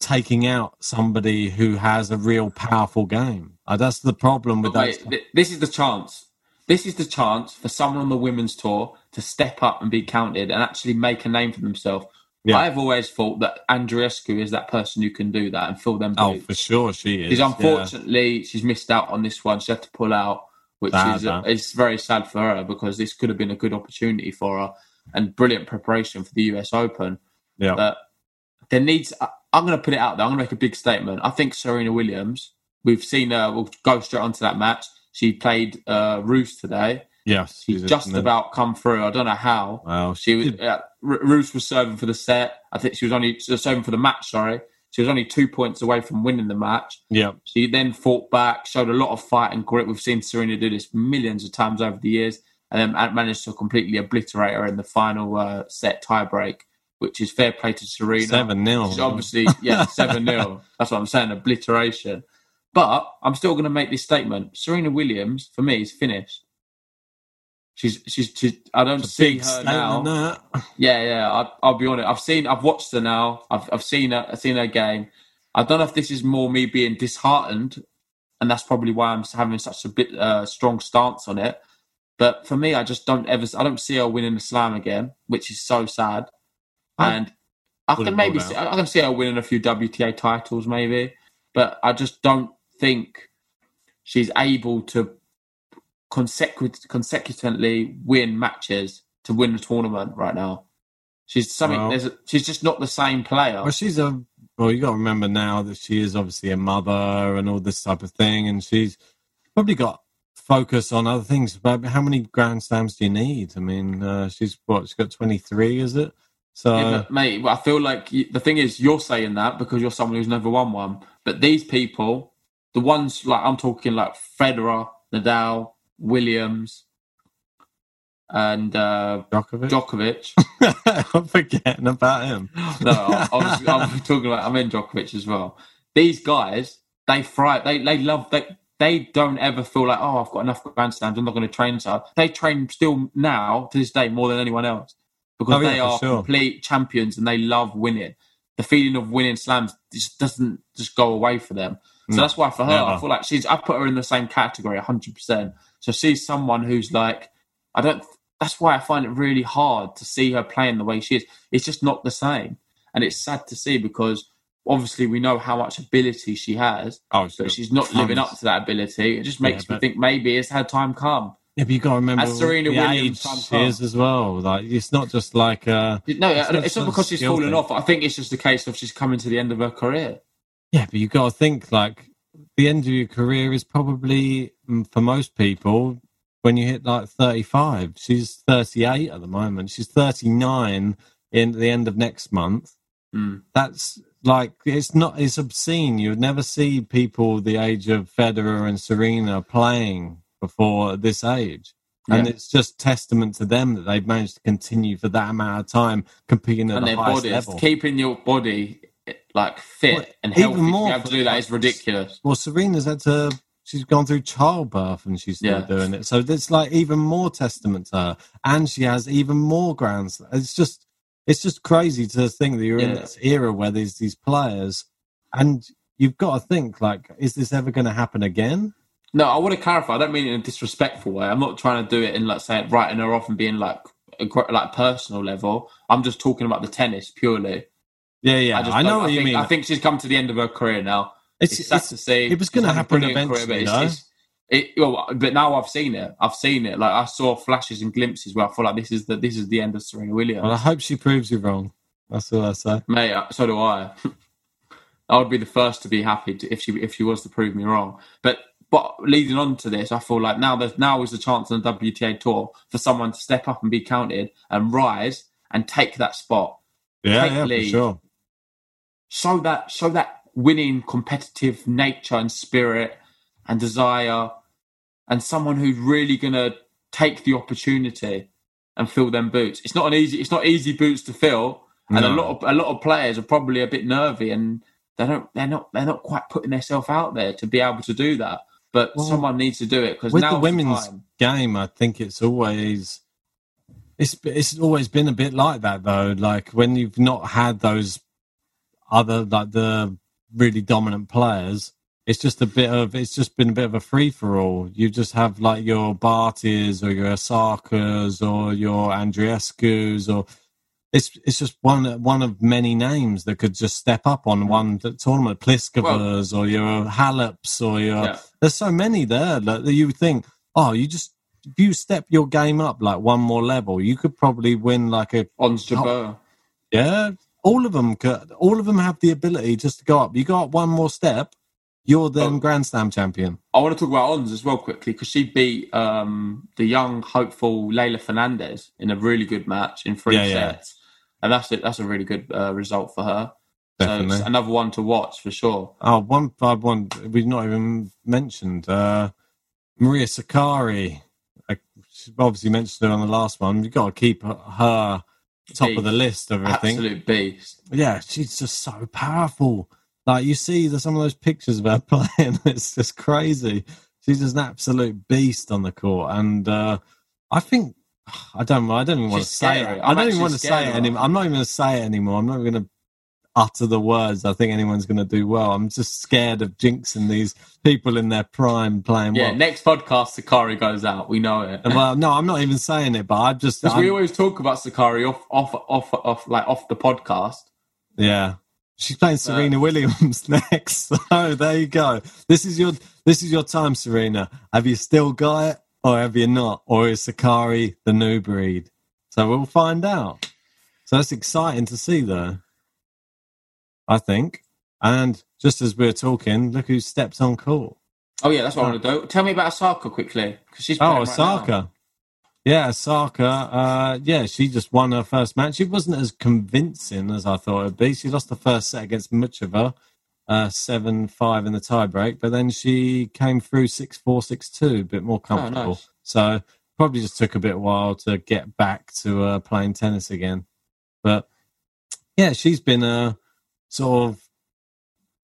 taking out somebody who has a real powerful game. Uh, that's the problem with
but that. Wait, this is the chance. This is the chance for someone on the women's tour to step up and be counted and actually make a name for themselves. Yeah. I've always thought that Andreescu is that person who can do that and fill them
boots. Oh, for sure, she is.
She's unfortunately yeah. she's missed out on this one. She had to pull out, which Bad, is uh, it's very sad for her because this could have been a good opportunity for her and brilliant preparation for the US Open. Yeah, but there needs. I'm going to put it out there. I'm going to make a big statement. I think Serena Williams. We've seen her. We'll go straight onto that match. She played uh, today.
Yes,
she's just about come through. I don't know how.
Well,
she, was. Uh, was serving for the set. I think she was only serving for the match. Sorry, she was only two points away from winning the match.
Yeah.
She then fought back, showed a lot of fight and grit. We've seen Serena do this millions of times over the years, and then managed to completely obliterate her in the final uh, set tiebreak which is fair play to Serena.
7 0.
Obviously, yeah, 7 0. That's what I'm saying, obliteration. But I'm still going to make this statement. Serena Williams, for me, is finished. She's, she's, she's I don't see her now. Yeah, yeah. I, I'll be honest. I've seen, I've watched her now. I've, I've seen her, I've seen her game. I don't know if this is more me being disheartened, and that's probably why I'm having such a bit uh, strong stance on it. But for me, I just don't ever, I don't see her winning the slam again, which is so sad and I can maybe see, I can see her winning a few WTA titles, maybe, but I just don't think she's able to consecut- consecutively win matches to win a tournament right now. She's something. Well, a, she's just not the same player.
Well, she's a. Well, you got to remember now that she is obviously a mother and all this type of thing, and she's probably got focus on other things. But how many Grand Slams do you need? I mean, uh, she's what? She's got twenty three, is it? So, yeah,
mate, I feel like the thing is, you're saying that because you're someone who's never won one. But these people, the ones like I'm talking like Federer, Nadal, Williams, and uh,
Djokovic.
Djokovic.
I'm forgetting about him.
no, I, I was, I'm talking about I'm in Djokovic as well. These guys, they thrive. They they love. They they don't ever feel like, oh, I've got enough grandstands. I'm not going to train so. They train still now to this day more than anyone else because oh, yeah, they are sure. complete champions and they love winning. The feeling of winning slams just doesn't just go away for them. So no, that's why for her, never. I feel like she's. I put her in the same category, hundred percent. So she's someone who's like, I don't. That's why I find it really hard to see her playing the way she is. It's just not the same, and it's sad to see because obviously we know how much ability she has, oh, but she's not living up to that ability. It just makes yeah, me think maybe it's her time come.
Yeah, but you got to remember As Serena Williams age is as well. Like it's not just like uh,
no, it's, it's not because she's fallen thing. off. I think it's just a case of she's coming to the end of her career.
Yeah, but you got to think like the end of your career is probably for most people when you hit like 35. She's 38 at the moment. She's 39 in the end of next month.
Mm.
That's like it's not it's obscene. You would never see people the age of Federer and Serena playing before this age. And yeah. it's just testament to them that they've managed to continue for that amount of time competing at and the highest bodies, level.
Keeping your body like fit well, and healthy even more to be able to do that is ridiculous.
Well, Serena's had to. She's gone through childbirth and she's still yeah. doing it. So it's like even more testament to her, and she has even more grounds. It's just, it's just crazy to think that you're yeah. in this era where there's these players, and you've got to think like, is this ever going to happen again?
No, I want to clarify. I don't mean it in a disrespectful way. I'm not trying to do it in like saying writing her off and being like a, like personal level. I'm just talking about the tennis purely.
Yeah, yeah. I, I know what
I
you mean.
I think she's come to the end of her career now. It's, it's sad it's, to see.
It was going to happen eventually, career, but it's,
it, well, but now I've seen it. I've seen it. Like I saw flashes and glimpses where I feel like this is the this is the end of Serena Williams.
Well, I hope she proves you wrong. That's all I say,
mate. Uh, so do I. I would be the first to be happy to, if she if she was to prove me wrong. But but leading on to this, I feel like now there's now is the chance on the WTA tour for someone to step up and be counted and rise and take that spot.
Yeah, take yeah, lead, for sure.
Show that show that winning competitive nature and spirit and desire and someone who's really going to take the opportunity and fill them boots. It's not an easy it's not easy boots to fill and no. a lot of a lot of players are probably a bit nervy and they don't they're not they're not quite putting themselves out there to be able to do that. But well, someone needs to do it because
with the women's game, I think it's always it's it's always been a bit like that though. Like when you've not had those other like the really dominant players, it's just a bit of it's just been a bit of a free for all. You just have like your Barties or your Osakas or your Andreescu's or it's it's just one one of many names that could just step up on one tournament. Pliskova's well, or your Haleps or your yeah. there's so many there that you think, oh, you just if you step your game up like one more level, you could probably win like a
Ons Jabeur.
Yeah, all of them could. All of them have the ability just to go up. You go up one more step, you're then oh. Grand Slam champion.
I want to talk about Ons as well quickly because she beat um, the young hopeful Leylah Fernandez in a really good match in three yeah, sets. Yeah and that's it. That's a really good uh, result for her. Definitely. So another one to watch for sure.
Oh, one one one we've not even mentioned. Uh, Maria Sakkari. Uh, obviously mentioned her on the last one. You've got to keep her top beast. of the list of everything.
Absolute beast.
Yeah, she's just so powerful. Like you see the, some of those pictures of her playing, it's just crazy. She's just an absolute beast on the court, and uh, I think I don't. I don't even want to say it. I don't even want to say it anymore. I'm not even going to say it anymore. I'm not going to utter the words. I think anyone's going to do well. I'm just scared of jinxing these people in their prime playing.
Yeah,
well.
next podcast, Sakkari goes out. We know it.
well, no, I'm not even saying it, but I just
because we always talk about Sakkari off, off, off, off, like off the podcast.
Yeah, she's playing Serena uh, Williams next. So there you go. This is your this is your time, Serena. Have you still got it? or have you not? Or is Sakkari the new breed? So we'll find out. So that's exciting to see, though. I think. And just as we're talking, look who stepped on court.
Oh yeah, that's what I want to do. Tell me about Osaka quickly, because she's
oh Osaka. Right yeah, Osaka. Uh, yeah, she just won her first match. She wasn't as convincing as I thought it'd be. She lost the first set against Muchova, uh, seven five in the tiebreak, but then she came through six four six two, a bit more comfortable. Oh, nice. So probably just took a bit while to get back to uh, playing tennis again. But yeah, she's been uh, sort of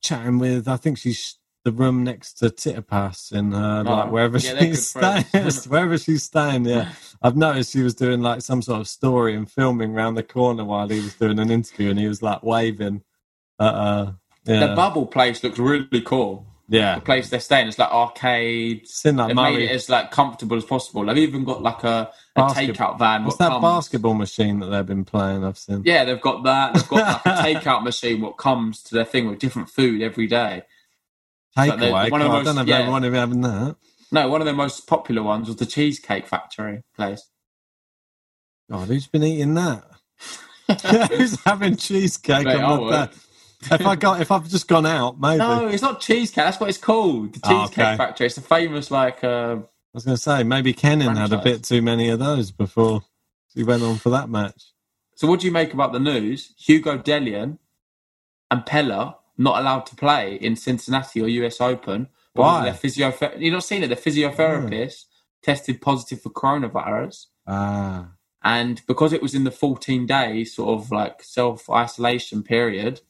chatting with. I think she's the room next to Tsitsipas in uh, oh, like wherever yeah, she's staying. wherever she's staying, yeah. I've noticed she was doing like some sort of story and filming around the corner while he was doing an interview, and he was like waving. uh,
yeah. The bubble place looks really cool.
Yeah,
the place they're staying. It's like arcades.
in that
They've made it as like comfortable as possible. They've even got like a, a takeout van.
What's that comes... basketball machine that they've been playing? I've seen.
Yeah, they've got that. They've got like a takeout machine. What comes to their thing with different food every day.
Takeaway. Like one of most, I don't know if yeah. everyone having that.
No, one of the most popular ones was the Cheesecake Factory place.
God, who's been eating that? who's having cheesecake Mate, on that? If I got, if I've just gone out, maybe.
No, it's not cheesecake. That's what it's called. The oh, Cheesecake oh, okay. Factory. It's a famous like. Uh, I
was going to say maybe Kenin franchise. had a bit too many of those before he went on for that match.
So, what do you make about the news? Hugo Dellien and Pella not allowed to play in Cincinnati or US Open.
Why?
Their You're not seeing it. The physiotherapist tested positive for coronavirus.
Ah.
And because it was in the 14 day sort of like self isolation period,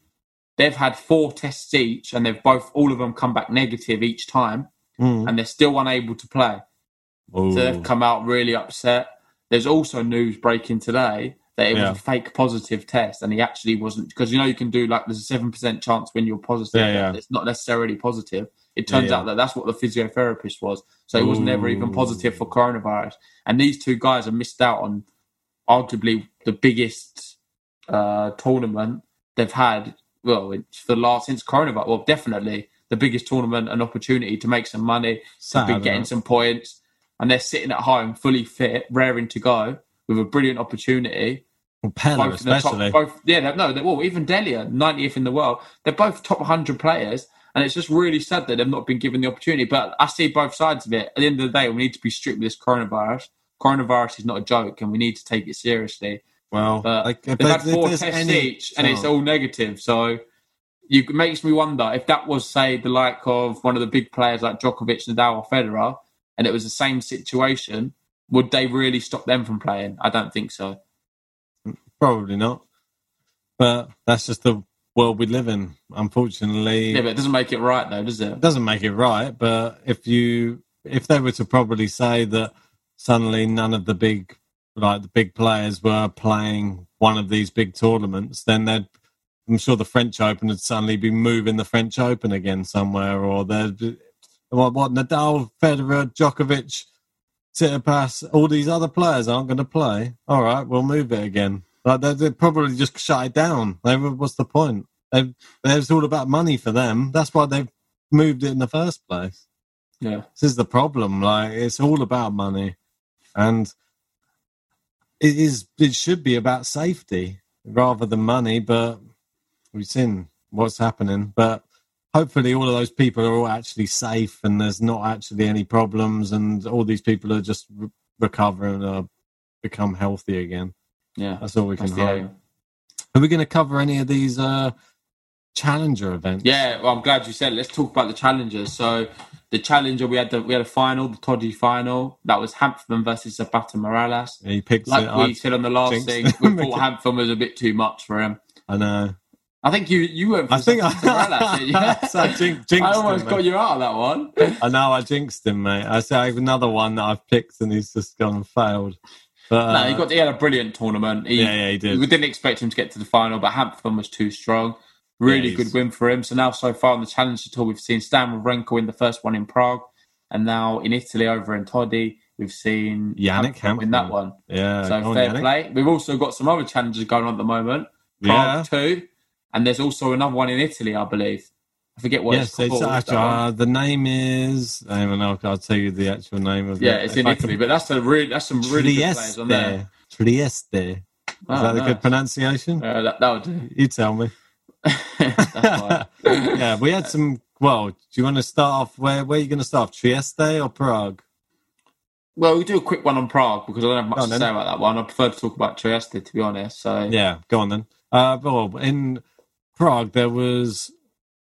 They've had four tests each, and they've both all of them come back negative each time, mm. and they're still unable to play. Ooh. So they've come out really upset. There's also news breaking today that it yeah. was a fake positive test, and he actually wasn't because you know you can do like there's a seven percent chance when you're positive. Yeah, yeah. It's not necessarily positive. It turns out that that's what the physiotherapist was. So he was never even positive for coronavirus. And these two guys have missed out on arguably the biggest uh, tournament they've had well, it's the last since coronavirus. Well, definitely the biggest tournament, an opportunity to make some money, to be getting some points, and they're sitting at home, fully fit, raring to go, with a brilliant opportunity.
Well, Pella, especially.
Top, both, yeah, no, well, even Delia, 90th in the world, they're both top 100 players, and it's just really sad that they've not been given the opportunity. But I see both sides of it. At the end of the day, we need to be strict with this coronavirus. Coronavirus is not a joke, and we need to take it seriously.
Well,
but like, they've had four tests any, each, and it's oh. all negative. So you it makes me wonder if that was, say, the like of one of the big players like Djokovic, Nadal, or Federer, and it was the same situation, would they really stop them from playing? I don't think so.
Probably not. But that's just the world we live in, unfortunately.
Yeah, but it doesn't make it right, though, does it?
It doesn't make it right. But if you, if they were to probably say that suddenly none of the big, like the big players were playing one of these big tournaments, then they'd, I'm sure the French Open would suddenly be moving the French Open again somewhere, or they'd, what, what Nadal, Federer, Djokovic, Tsitsipas, all these other players aren't going to play. All right, we'll move it again. Like they they probably just shut it down. They, what's the point? They, it's all about money for them. That's why they've moved it in the first place.
Yeah,
this is the problem. Like it's all about money, and it is. It should be about safety rather than money. But we've seen what's happening. But hopefully, all of those people are all actually safe, and there's not actually any problems, and all these people are just re- recovering or become healthy again.
Yeah,
that's all we can hope. Are we going to cover any of these uh, challenger events?
Yeah, well, I'm glad you said. It. Let's talk about the challengers. So the challenger we had the we had a final, the Todi final. That was Hanfmann versus Zapata Miralles.
Yeah, he picked
like
it.
we said on the last thing. We thought Hanfmann was a bit too much for him.
I know.
I think you you went. For
I think I,
Miralles, yeah.
so I, jinx,
I almost
him,
got
mate.
you out of that one.
I know I jinxed him, mate. I say I have another one that I've picked and he's just gone and failed. But,
no,
uh,
he got he had a brilliant tournament. He,
Yeah, yeah, he did.
We didn't expect him to get to the final, but Hanfmann was too strong. Really
Yeah,
good win for him. So now, so far on the Challenger Tour, we've seen Stan Wawrinka win the first one in Prague, and now in Italy over in Todi, we've seen
Yannick
Hanfmann win that one.
yeah,
So
on,
fair play. We've also got some other challenges going on at the moment.
Yeah.
Prague too, and there's also another one in Italy, I believe. I forget what
yes,
it's
it's
called. that
actually, uh, the name is. I don't know. I'll tell you the actual name of it.
yeah,
it.
it's in
I
Italy,
can-
but that's a really that's some really good players on there.
Trieste. Trieste. Is
Oh,
that a good pronunciation?
Uh, that, that would do.
You tell me.
That's fine.
yeah, we had some. Well, do you want to start off? Where Where are you going to start? off? Trieste or Prague?
Well, we do a quick one on Prague because I don't have much
on
to
then.
say about that one. I prefer to talk about Trieste, to be honest. So
Yeah, go on then. Uh, well, in Prague, there was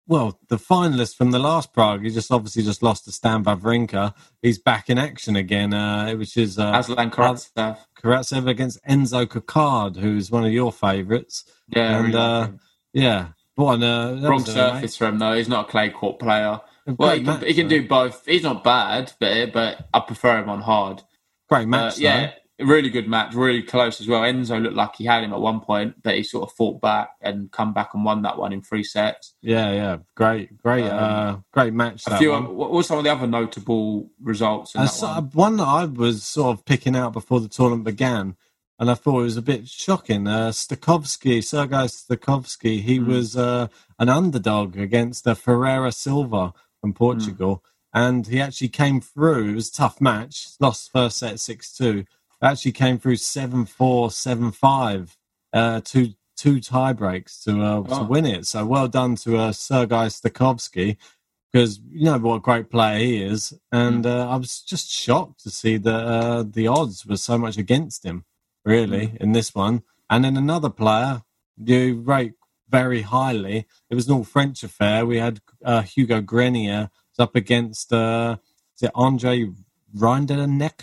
well the finalist from the last Prague. He just obviously just lost to Stan Wawrinka. He's back in action again, uh, which is uh,
Aslan Karatsev.
Karatsev against Enzo Couacaud, who's one of your favourites.
Yeah,
and
really
uh,
him.
Yeah, what uh, that
wrong surface for him though. He's not a clay court player. Well, he can,
match,
he can do both. He's not bad, but but I prefer him on hard.
great
Uh,
match.
yeah, really good match, really close as well. Enzo looked like he had him at one point, but he sort of fought back and come back and won that one in three sets.
yeah, yeah, great, great,
Um,
uh, great match.
A few.
one.
What were some of the other notable results in
I
that
saw,
one?
one that I was sort of picking out before the tournament began, and I thought it was a bit shocking. Uh, Stakhovsky, Sergei Stakhovsky, he
Hmm.
was uh, an underdog against uh, Ferreira Silva from Portugal,
Hmm.
and he actually came through. It was a tough match, lost first set 6 2. Actually came through 7 4, 7 5, uh, two, two tie breaks to, uh, to
Oh.
win it. So well done to uh, Sergei Stakhovsky because you know what a great player he is, and uh, I was just shocked to see that uh, the odds were so much against him, really, in this one. And then another player you rate very highly. It was an all French affair. We had uh, Hugo Grenier up against uh, is it Andre Rinderknech?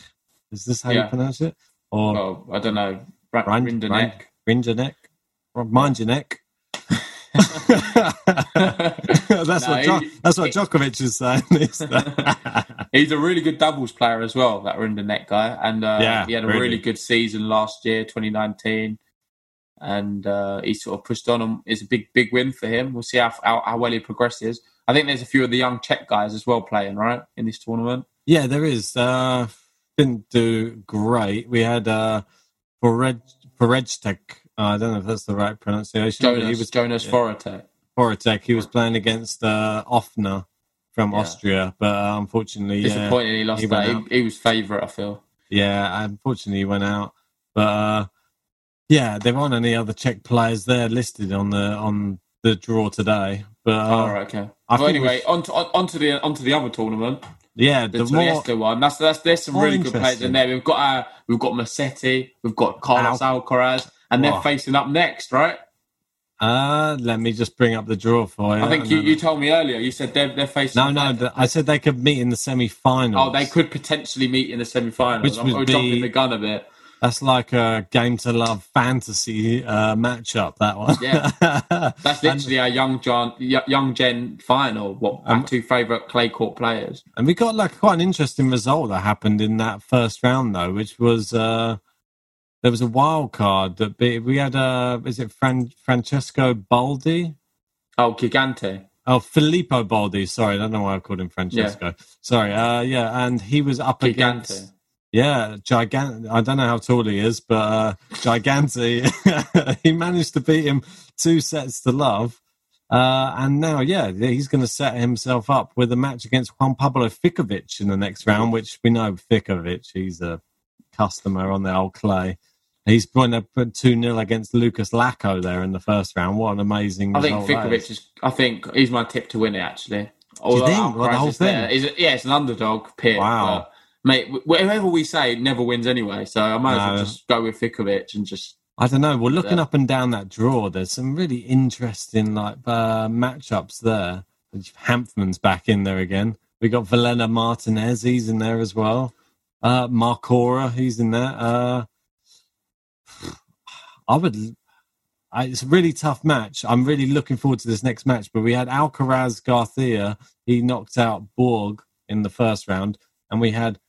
Is this how you pronounce it? Or
Oh, I don't know. Ra-
Rind-
Rinderknech.
Rinderknech? Mind your neck. that's
No,
what jo-
he-
that's what Djokovic is saying.
He's a really good doubles player as well, that Rinderknech guy. And uh,
Yeah,
he had a
really.
really good season last year, 2019. And uh, he sort of pushed on. And it's a big, big win for him. We'll see how, how, how well he progresses. I think there's a few of the young Czech guys as well playing, right, in this tournament.
yeah, there is. Uh, didn't do great. We had uh, Forej- Forejtek. Uh, I don't know if that's the right pronunciation.
Jonas,
he was
Jonas
yeah.
Foratek.
Foretek. He was playing against uh, Offner from
Yeah.
Austria, but uh, unfortunately, yeah,
Disappointing he lost
he
that. He, he was favourite, I feel.
Yeah, unfortunately, he went out. But uh, yeah, there aren't any other Czech players there listed on the on the draw today. But uh,
All right, okay.
I
well, anyway, on to, on, on to the on to the other tournament,
yeah,
the,
the more
one. That's that's there's some really good players in there. We've got uh, we've got Musetti, we've got Carlos Alcaraz, and they're facing up next, right?
Uh, let me just bring up the draw for you.
I think you, you told me earlier. You said they're they're facing.
No, no. The, I said they could meet in the semi-finals.
Oh, they could potentially meet in the semi-finals.
Which
I'm
would
jumping
be-
the gun a bit.
That's like a game to love fantasy uh, matchup. That one.
Yeah. That's literally our young John, young Gen final. What our two favourite clay court players.
And we got like quite an interesting result that happened in that first round though, which was uh there was a wild card that be, we had uh is it Fran- Francesco Baldi?
Oh, Gigante.
Oh, Filippo Baldi. Sorry, I don't know why I called him Francesco. Sorry. Uh yeah, and he was up against yeah, gigant. I don't know how tall he is, but uh, Gigante. he managed to beat him two sets to love, uh, and now, yeah, he's going to set himself up with a match against Juan Pablo Ficovic in the next round, which we know Ficovic. He's a customer on the old clay. He's going to put two 0 against Lukas Lacko there in the first round. What an amazing!
I think Ficovic is. I think he's my tip to win it. Actually, Although
think?
Alcaraz
Well, the whole thing?
Is yeah, it's an underdog pick.
Wow.
mate, wh- whatever we say never wins anyway. So I might as well just go with Ficovic and just.
I don't know. We're looking
Yeah.
up and down that draw. There's some really interesting like uh, matchups there. Hanfmann's back in there again. We got Vilella Martinez. He's in there as well. Uh, Marcora. He's in there. Uh, I would. I, it's a really tough match. I'm really looking forward to this next match. But we had Alcaraz Garcia. He knocked out Borg in the first round, and we had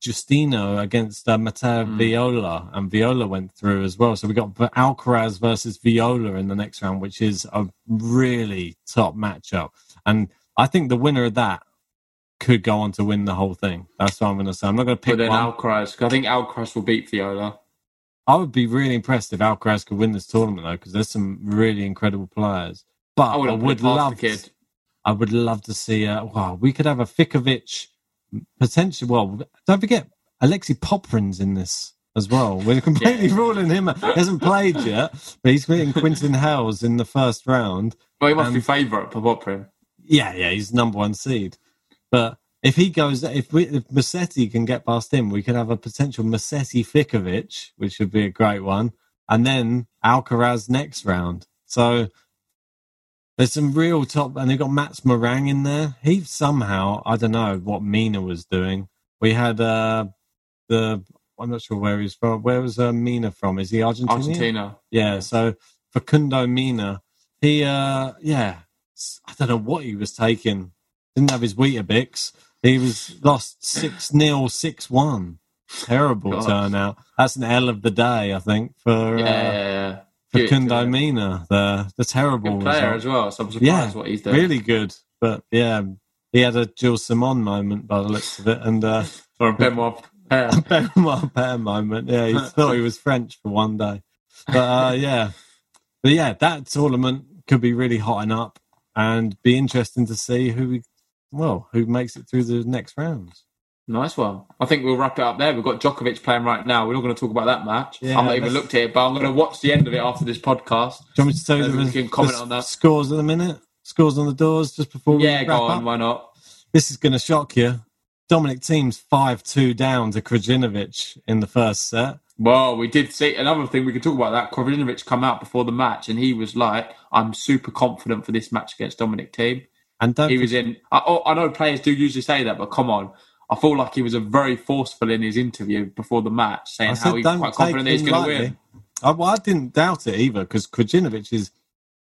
Giustino against uh, Matteo Viola, and Viola went through as well. So we got Alcaraz versus Viola in the next round, which is a really top matchup. And I think the winner of that could go on to win the whole thing. That's what I'm going to say. I'm not going to pick
But then
one.
Alcaraz, I think Alcaraz will beat Viola.
I would be really impressed if Alcaraz could win this tournament though, because there's some really incredible players. But
I
I,
wouldn't
would love,
kid.
I would love to see. Uh, wow, we could have a Ficovic potential. Well, don't forget Alexei Popyrin's in this as well. We're completely ruling him. out. He hasn't played yet, but he's beating Quentin Halys in the first round.
Well, he must
Um,
be favourite for Poprin.
Yeah, yeah, he's number one seed. But if he goes, if we, if Musetti can get past him, we could have a potential Musetti Ficovic, which would be a great one, and then Alcaraz next round. So there's some real top, and they've got Mats Moraing in there. He somehow, I don't know what Mena was doing. We had uh the, I'm not sure where he's from. Where was uh, Mena from? Is he Argentinian?
Argentina.
Yeah, so Facundo Mena, he, uh, yeah, I don't know what he was taking. Didn't have his Weetabix. He was lost 6 0, 6 1. Terrible
God.
turnout. That's an L of the day, I think, for
Yeah,
uh,
yeah, yeah.
Facundo
good.
The, the terrible
Good player
result.
as well. So I'm surprised
Yeah,
what he's doing.
really good. But yeah, he had a Gilles Simon moment by the looks of it. And uh,
Or a Benoit Paire.
Benoit Paire moment. Yeah, he thought he was French for one day. But uh, yeah, but yeah, that tournament could be really hotting up and be interesting to see who we, well, who makes it through the next rounds.
Nice one. I think we'll wrap it up there. We've got Djokovic playing right now. We're not going to talk about that match.
Yeah,
I've not even looked at it, but I'm going to watch the end of it after this podcast.
Do you want me to tell you the,
can comment
the
on that.
scores in a minute? Scores on the doors just before we
Yeah, go
up?
on. Why not?
This is going to shock you. Dominic Thiem's 5 2 down to Krajinovic in the first set.
Well, we did see another thing we could talk about that. Krovinovic come out before the match and he was like, I'm super confident for this match against Dominic Team.
And don't
He was in. I, oh, I know players do usually say that, but come on. I feel like he was a very forceful in his interview before the match, saying
I
how he's quite confident he's going to win.
I, well, I didn't doubt it either because Krajinovic is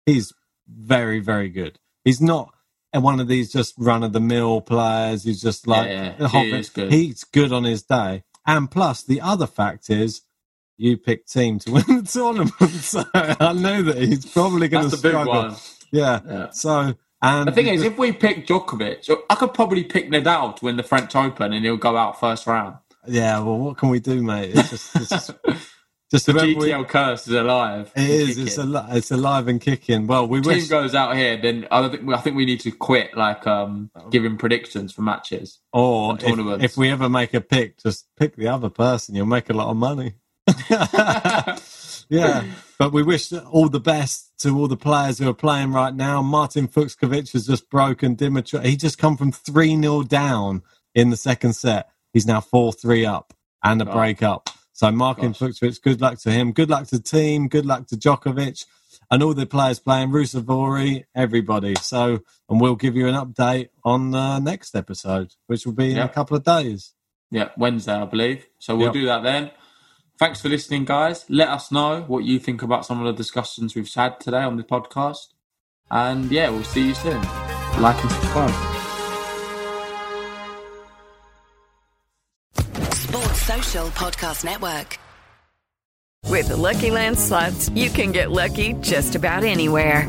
he's very very good. He's not one of these just run of the mill players who's just like
yeah, yeah. He good.
he's good on his day, and plus the other fact is. You picked Thiem to win the tournament, so I know that he's probably going to struggle. Yeah.
Yeah.
So, and
The thing is, if we pick Djokovic, I could probably pick Nadal to win the French Open and he'll go out first round.
yeah, well, what can we do, mate? It's just, it's just, just
The
whoever we-
curse is alive.
It is. It's, al- it's alive and kicking. Well, we
Thiem
wish.
goes out here, then I think I think we need to quit like um giving predictions for matches.
Or if, if we ever make a pick, just pick the other person. You'll make a lot of money. yeah, but we wish all the best to all the players who are playing right now. Martin Fucsovics has just broken Dimitri. He just come from 3 0 down in the second set. He's now 4 3 up and a
Gosh.
break up. So Martin
Gosh.
Fucsovics, good luck to him. Good luck to the team. Good luck to Djokovic. and all the players playing, Ruusuvuori, everybody. So, and we'll give you an update on the next episode, which will be in yep. a couple of days.
Yeah, Wednesday, I believe. So we'll yep. do that then. Thanks for listening, guys. Let us know what you think about some of the discussions we've had today on the podcast. And yeah, we'll see you soon. Like and subscribe.
Sports Social Podcast Network.
With the Lucky Land slots, you can get lucky just about anywhere.